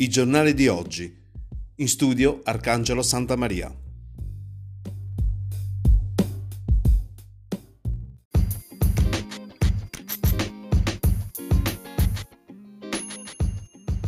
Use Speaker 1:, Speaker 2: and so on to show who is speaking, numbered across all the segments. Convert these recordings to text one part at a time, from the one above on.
Speaker 1: I giornali di oggi. In studio Arcangelo Santa Maria.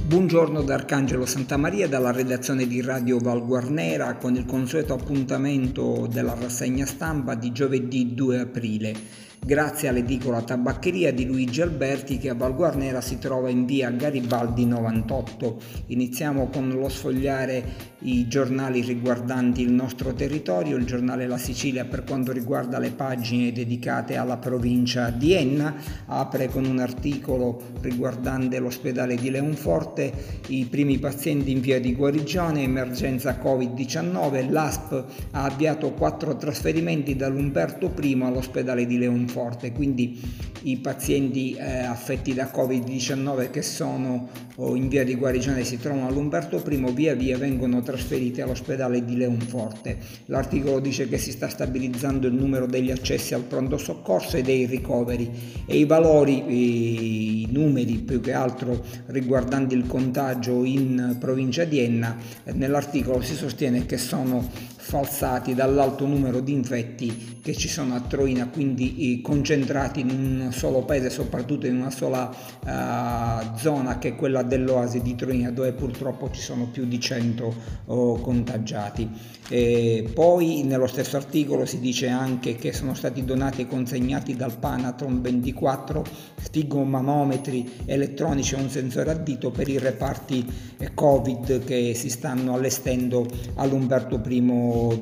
Speaker 2: Buongiorno da Arcangelo Santa Maria dalla redazione di Radio Val Guarnera con il consueto appuntamento della rassegna stampa di giovedì 2 aprile grazie all'edicola tabaccheria di Luigi Alberti che a Val Guarnera si trova in via Garibaldi 98. Iniziamo con lo sfogliare i giornali riguardanti il nostro territorio, il giornale La Sicilia per quanto riguarda le pagine dedicate alla provincia di Enna, apre con un articolo riguardante l'ospedale di Leonforte, i primi pazienti in via di guarigione, emergenza Covid-19, l'ASP ha avviato quattro trasferimenti dall'Umberto I all'ospedale di Leonforte forte, quindi i pazienti eh, affetti da Covid-19 che sono in via di guarigione si trovano all'Umberto I via via vengono trasferiti all'ospedale di Leonforte. L'articolo dice che si sta stabilizzando il numero degli accessi al pronto soccorso e dei ricoveri e i valori, i numeri più che altro riguardanti il contagio in provincia di Enna, nell'articolo si sostiene che sono falsati dall'alto numero di infetti che ci sono a Troina, quindi eh, concentrati in un solo paese, soprattutto in una sola uh, zona che è quella dell'oasi di Troina, dove purtroppo ci sono più di 100 uh, contagiati. E poi nello stesso articolo si dice anche che sono stati donati e consegnati dal Panatron 24 stigomanometri elettronici e un sensore a dito per i reparti eh, Covid che si stanno allestendo all'Umberto I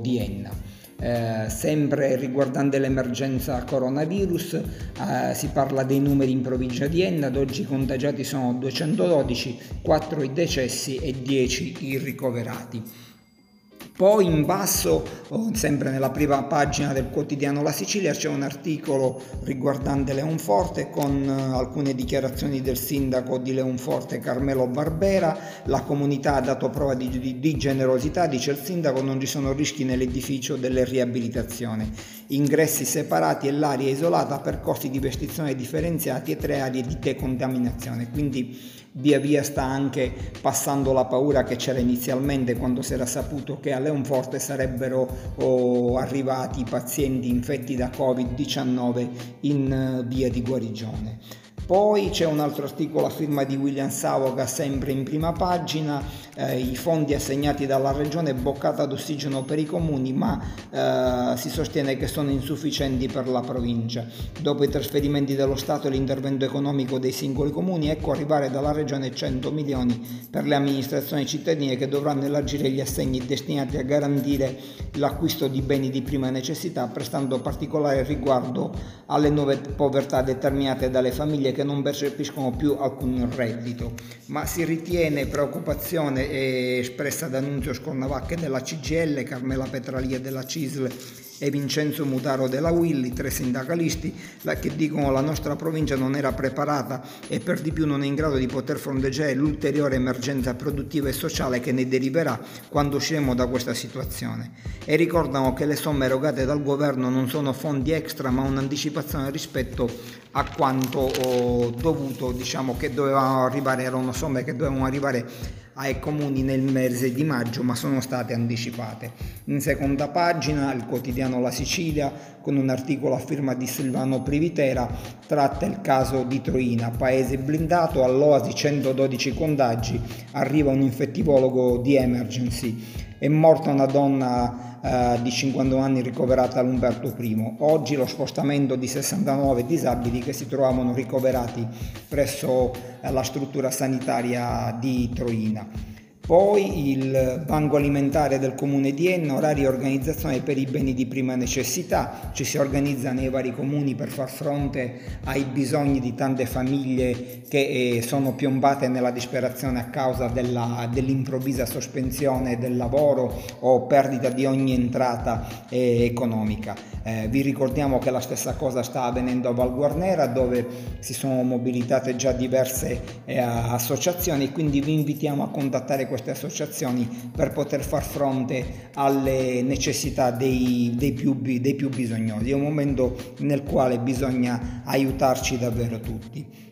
Speaker 2: di Enna. Eh, sempre riguardante l'emergenza coronavirus, eh, si parla dei numeri in provincia di Enna, ad oggi i contagiati sono 212, 4 i decessi e 10 i ricoverati. Poi in basso, sempre nella prima pagina del quotidiano La Sicilia, c'è un articolo riguardante Leonforte con eh, alcune dichiarazioni del sindaco di Leonforte Carmelo Barbera. La comunità ha dato prova di, di, di generosità, dice il sindaco, non ci sono rischi nell'edificio delle riabilitazioni. Ingressi separati e l'aria isolata, percorsi di vestizione differenziati e tre aree di decontaminazione. Quindi via via sta anche passando la paura che c'era inizialmente quando si era saputo che a Leonforte sarebbero oh, arrivati pazienti infetti da Covid-19 in uh, via di guarigione. Poi c'è un altro articolo a firma di William Savoga, sempre in prima pagina, eh, i fondi assegnati dalla regione boccata d'ossigeno per i comuni, ma eh, si sostiene che sono insufficienti per la provincia. Dopo i trasferimenti dello Stato e l'intervento economico dei singoli comuni, ecco arrivare dalla regione 100 milioni per le amministrazioni cittadine che dovranno elargire gli assegni destinati a garantire l'acquisto di beni di prima necessità, prestando particolare riguardo alle nuove povertà determinate dalle famiglie che non percepiscono più alcun reddito, ma si ritiene preoccupazione espressa da Nunzio Scornavacche della CGL, Carmela Petralia della CISL e Vincenzo Mutaro della Willy, tre sindacalisti, che dicono la nostra provincia non era preparata e per di più non è in grado di poter fronteggiare l'ulteriore emergenza produttiva e sociale che ne deriverà quando usciremo da questa situazione. E ricordano che le somme erogate dal governo non sono fondi extra ma un'anticipazione rispetto a quanto oh, dovuto, diciamo che dovevano arrivare, erano somme che dovevano arrivare ai comuni nel mese di maggio ma sono state anticipate. In seconda pagina il quotidiano La Sicilia con un articolo a firma di Silvano Privitera tratta il caso di Troina, paese blindato, all'Oasi 112 contagi, arriva un infettivologo di emergency, è morta una donna eh, di 51 anni ricoverata all'Umberto I. Oggi lo spostamento di 69 disabili che si trovavano ricoverati presso eh, la struttura sanitaria di Troina. Poi il banco alimentare del comune di Enna, orari e organizzazione per i beni di prima necessità, ci si organizza nei vari comuni per far fronte ai bisogni di tante famiglie che eh, sono piombate nella disperazione a causa della, dell'improvvisa sospensione del lavoro o perdita di ogni entrata eh, economica. Eh, vi ricordiamo che la stessa cosa sta avvenendo a Val Guarnera dove si sono mobilitate già diverse eh, associazioni, quindi vi invitiamo a contattare queste queste associazioni per poter far fronte alle necessità dei, dei, più, dei più bisognosi. È un momento nel quale bisogna aiutarci davvero tutti.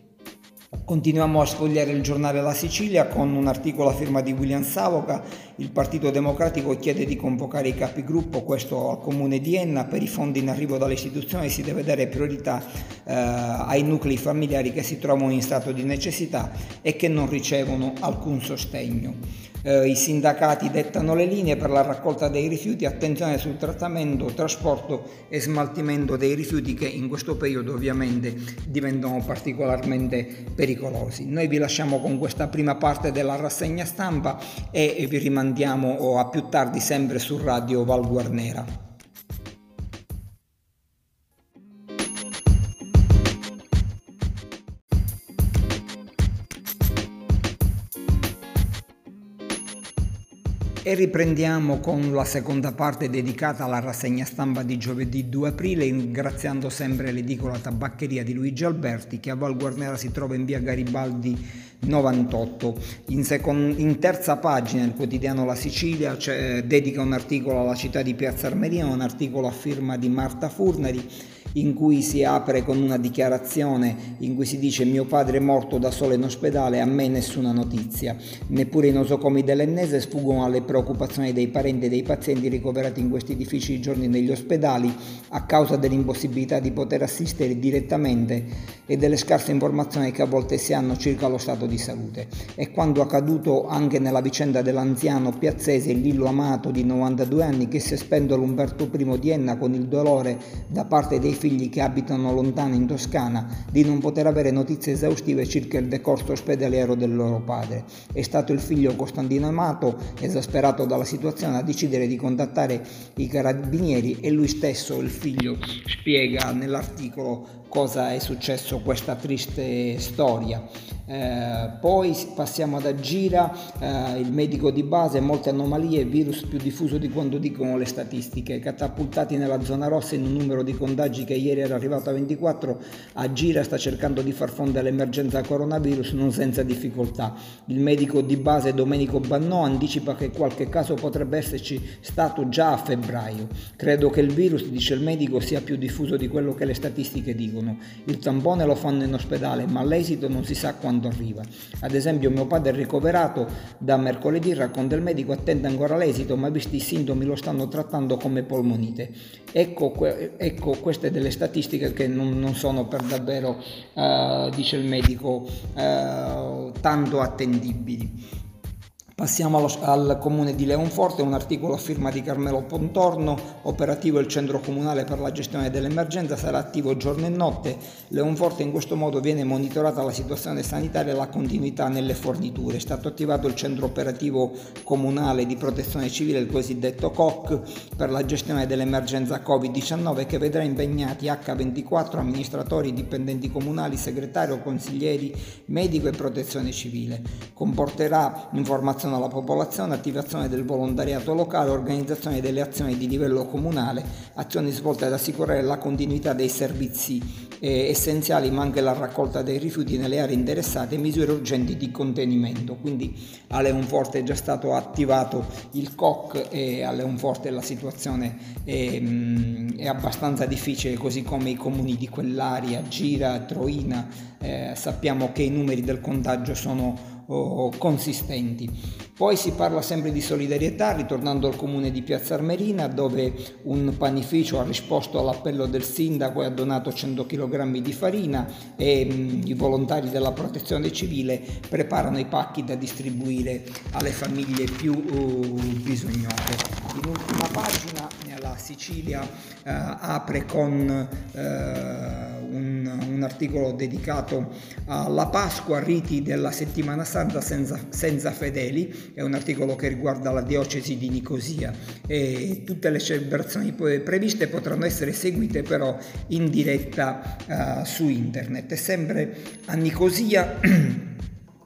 Speaker 2: Continuiamo a sfogliare il giornale La Sicilia con un articolo a firma di William Savoca. Il Partito Democratico chiede di convocare i capigruppo, questo al comune di Enna, per i fondi in arrivo dalle istituzioni si deve dare priorità eh, ai nuclei familiari che si trovano in stato di necessità e che non ricevono alcun sostegno eh, i sindacati dettano le linee per la raccolta dei rifiuti, attenzione sul trattamento, trasporto e smaltimento dei rifiuti che in questo periodo ovviamente diventano particolarmente pericolosi. Noi vi lasciamo con questa prima parte della rassegna stampa e vi rimandiamo a più tardi sempre su Radio Val Guarnera. E riprendiamo con la seconda parte dedicata alla rassegna stampa di giovedì 2 aprile, ringraziando sempre l'edicola tabaccheria di Luigi Alberti che a Val Guarnera si trova in via Garibaldi 98. In, second, in terza pagina il quotidiano La Sicilia dedica un articolo alla città di Piazza Armerina, un articolo a firma di Marta Furnari in cui si apre con una dichiarazione in cui si dice mio padre è morto da solo in ospedale, a me nessuna notizia. Neppure i nosocomi dell'Ennese sfuggono alle preoccupazioni dei parenti e dei pazienti ricoverati in questi difficili giorni negli ospedali a causa dell'impossibilità di poter assistere direttamente e delle scarse informazioni che a volte si hanno circa lo stato di salute. E quando accaduto anche nella vicenda dell'anziano piazzese Lillo Amato di 92 anni che si è spento all'Umberto I di Enna con il dolore da parte dei figli figli che abitano lontano in Toscana di non poter avere notizie esaustive circa il decorso ospedaliero del loro padre. È stato il figlio Costantino Amato, esasperato dalla situazione, a decidere di contattare i carabinieri e lui stesso, il figlio, spiega nell'articolo cosa è successo questa triste storia. Eh, poi passiamo ad Agira, eh, il medico di base, molte anomalie, virus più diffuso di quanto dicono le statistiche, catapultati nella zona rossa in un numero di contagi che ieri era arrivato a 24, Agira sta cercando di far fronte all'emergenza coronavirus non senza difficoltà. Il medico di base Domenico Bannò anticipa che qualche caso potrebbe esserci stato già a febbraio. Credo che il virus, dice il medico, sia più diffuso di quello che le statistiche dicono. Il tampone lo fanno in ospedale, ma l'esito non si sa quando arriva. Ad esempio mio padre è ricoverato da mercoledì, racconta il medico, attende ancora l'esito, ma visti i sintomi lo stanno trattando come polmonite. Ecco, ecco queste delle statistiche che non, non sono per davvero, uh, dice il medico, uh, tanto attendibili. Passiamo allo, al comune di Leonforte, un articolo a firma di Carmelo Pontorno, operativo il centro comunale per la gestione dell'emergenza, sarà attivo giorno e notte. Leonforte in questo modo viene monitorata la situazione sanitaria e la continuità nelle forniture. È stato attivato il centro operativo comunale di protezione civile, il cosiddetto COC, per la gestione dell'emergenza Covid-19 che vedrà impegnati H24 amministratori, dipendenti comunali, segretario, consiglieri, medico e protezione civile. Comporterà informazioni informazione alla popolazione, attivazione del volontariato locale, organizzazione delle azioni di livello comunale, azioni svolte ad assicurare la continuità dei servizi eh, essenziali ma anche la raccolta dei rifiuti nelle aree interessate e misure urgenti di contenimento. Quindi a Leonforte è già stato attivato il COC e a Leonforte la situazione è, mh, è abbastanza difficile, così come i comuni di quell'area, Gira, Troina, eh, sappiamo che i numeri del contagio sono consistenti. Poi si parla sempre di solidarietà, ritornando al comune di Piazza Armerina, dove un panificio ha risposto all'appello del sindaco e ha donato 100 kg di farina e mh, i volontari della protezione civile preparano i pacchi da distribuire alle famiglie più uh, bisognose. In ultima pagina la Sicilia uh, apre con uh, un, un, articolo dedicato alla Pasqua, riti della settimana santa senza, senza, fedeli, è un articolo che riguarda la diocesi di Nicosia e tutte le celebrazioni previste potranno essere seguite però in diretta uh, su internet. E sempre a Nicosia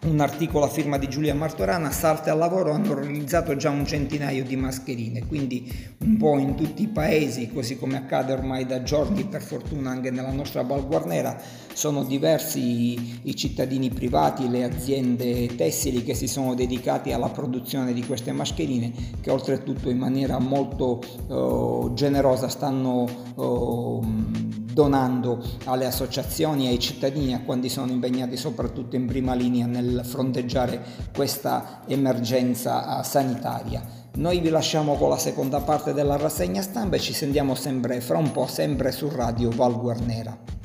Speaker 2: un articolo a firma di Giulia Martorana, Sarte al lavoro hanno realizzato già un centinaio di mascherine, quindi un po' in tutti i paesi, così come accade ormai da giorni, per fortuna anche nella nostra Val Guarnera, sono diversi i cittadini privati, le aziende tessili che si sono dedicati alla produzione di queste mascherine, che oltretutto in maniera molto uh, generosa stanno uh, donando alle associazioni ai cittadini a quanti sono impegnati soprattutto in prima linea nel fronteggiare questa emergenza sanitaria. Noi vi lasciamo con la seconda parte della rassegna stampa e ci sentiamo sempre fra un po' sempre su Radio Val Guarnera.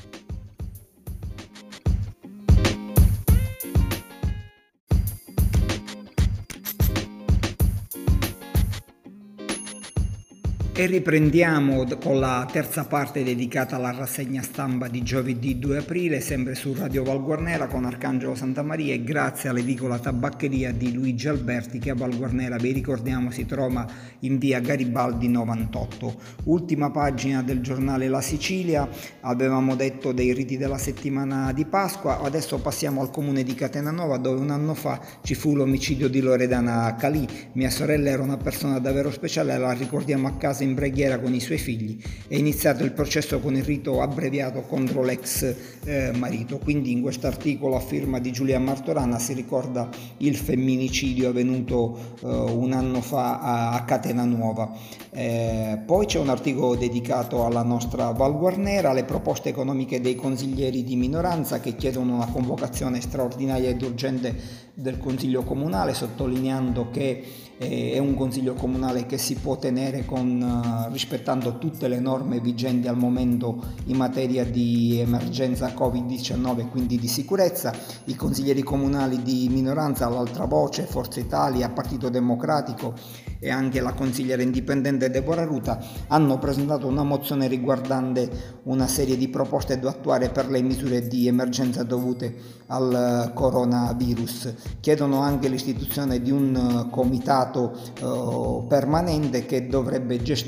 Speaker 2: E riprendiamo con la terza parte dedicata alla rassegna stampa di giovedì 2 aprile, sempre su Radio Val Guarnera con Arcangelo Santamaria e grazie all'edicola tabaccheria di Luigi Alberti che a Val Guarnera, vi ricordiamo, si trova in via Garibaldi 98. Ultima pagina del giornale La Sicilia, avevamo detto dei riti della settimana di Pasqua, adesso passiamo al comune di Catenanova dove un anno fa ci fu l'omicidio di Loredana Calì. Mia sorella era una persona davvero speciale, la ricordiamo a casa in preghiera con i suoi figli, è iniziato il processo con il rito abbreviato contro l'ex eh, marito. Quindi in questo articolo a firma di Giulia Martorana si ricorda il femminicidio avvenuto eh, un anno fa a, a Catena Nuova. Eh, poi c'è un articolo dedicato alla nostra Val Guarnera, alle proposte economiche dei consiglieri di minoranza che chiedono una convocazione straordinaria ed urgente del Consiglio Comunale, sottolineando che eh, è un Consiglio Comunale che si può tenere con, uh, rispettando tutte le norme vigenti al momento in materia di emergenza Covid-19 quindi di sicurezza. I consiglieri comunali di minoranza, all'altra voce, Forza Italia, Partito Democratico e anche la consigliera indipendente Deborah Ruta hanno presentato una mozione riguardante una serie di proposte da attuare per le misure di emergenza dovute al coronavirus. Chiedono anche l'istituzione di un comitato eh, permanente che dovrebbe gestire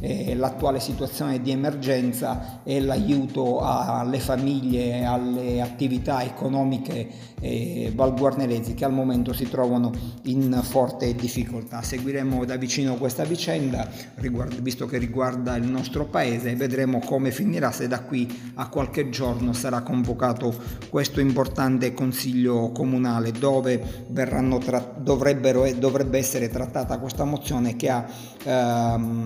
Speaker 2: eh, l'attuale situazione di emergenza e l'aiuto alle famiglie alle attività economiche eh, valguarneresi che al momento si trovano in forte difficoltà. Seguiremo da vicino questa vicenda, visto che riguarda il nostro paese, e vedremo come finirà se da qui a qualche giorno sarà convocato questo importante consiglio comunale dove tra- dovrebbero e dovrebbe essere trattata questa mozione che ha ehm,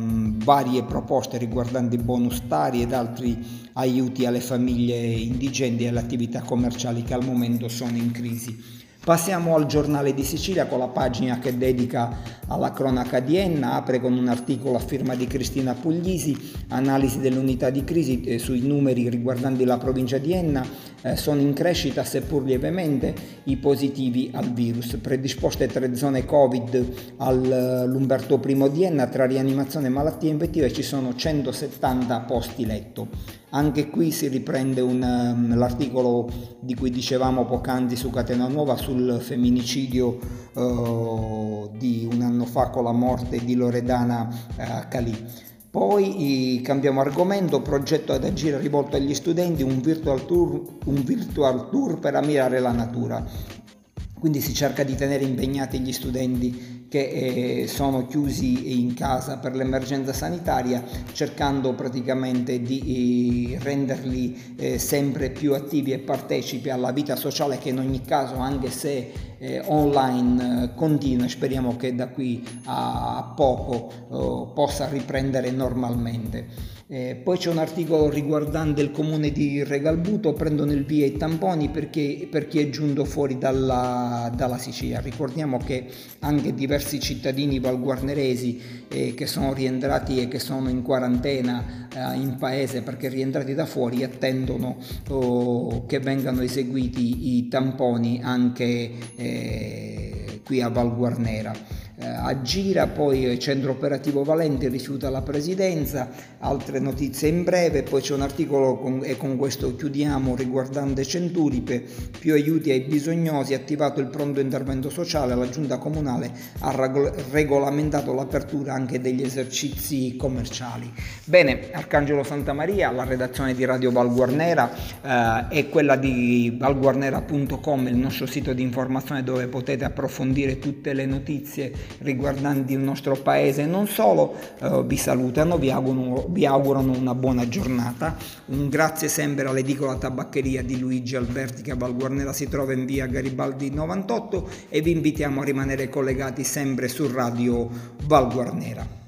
Speaker 2: varie proposte riguardanti bonus tari ed altri aiuti alle famiglie indigenti e alle attività commerciali che al momento sono in crisi. Passiamo al giornale di Sicilia con la pagina che dedica alla cronaca di Enna, apre con un articolo a firma di Cristina Puglisi, analisi dell'unità di crisi eh, sui numeri riguardanti la provincia di Enna, eh, sono in crescita seppur lievemente i positivi al virus, predisposte tre zone Covid all'Umberto I di Enna, tra rianimazione e malattie infettive ci sono 170 posti letto. Anche qui si riprende un, um, l'articolo di cui dicevamo poc'anzi su Catena Nuova sul femminicidio uh, di un anno fa con la morte di Loredana uh. Poi cambiamo argomento, progetto ad agire rivolto agli studenti, un virtual, tour, un virtual tour per ammirare la natura. Quindi si cerca di tenere impegnati gli studenti che eh, sono chiusi in casa per l'emergenza sanitaria, cercando praticamente di eh, renderli eh, sempre più attivi e partecipi alla vita sociale che in ogni caso, anche se eh, online, eh, continua e speriamo che da qui a poco oh, possa riprendere normalmente. Eh, poi c'è un articolo riguardante il comune di Regalbuto, prendono il via i tamponi perché, per chi è giunto fuori dalla, dalla Sicilia. Ricordiamo che anche diversi cittadini valguarneresi eh, che sono rientrati e che sono in quarantena eh, in paese perché rientrati da fuori attendono oh, che vengano eseguiti i tamponi anche eh, qui a Valguarnera eh, aggira, poi centro operativo Valente rifiuta la presidenza, altre notizie in breve, poi c'è un articolo con, e con questo chiudiamo riguardante Centuripe, più aiuti ai bisognosi, attivato il pronto intervento sociale, la giunta comunale ha regolamentato l'apertura anche degli esercizi commerciali. Bene, Arcangelo Santa Maria, la redazione di Radio Valguarnera eh, è quella di valguarnera.com, il nostro sito di informazione dove potete approfondire tutte le notizie riguardanti il nostro paese non solo, eh, vi salutano, vi augurano, vi augurano, una buona giornata. Un grazie sempre all'edicola tabaccheria di Luigi Alberti che a Valguarnera si trova in via Garibaldi 98 e vi invitiamo a rimanere collegati sempre su Radio Valguarnera.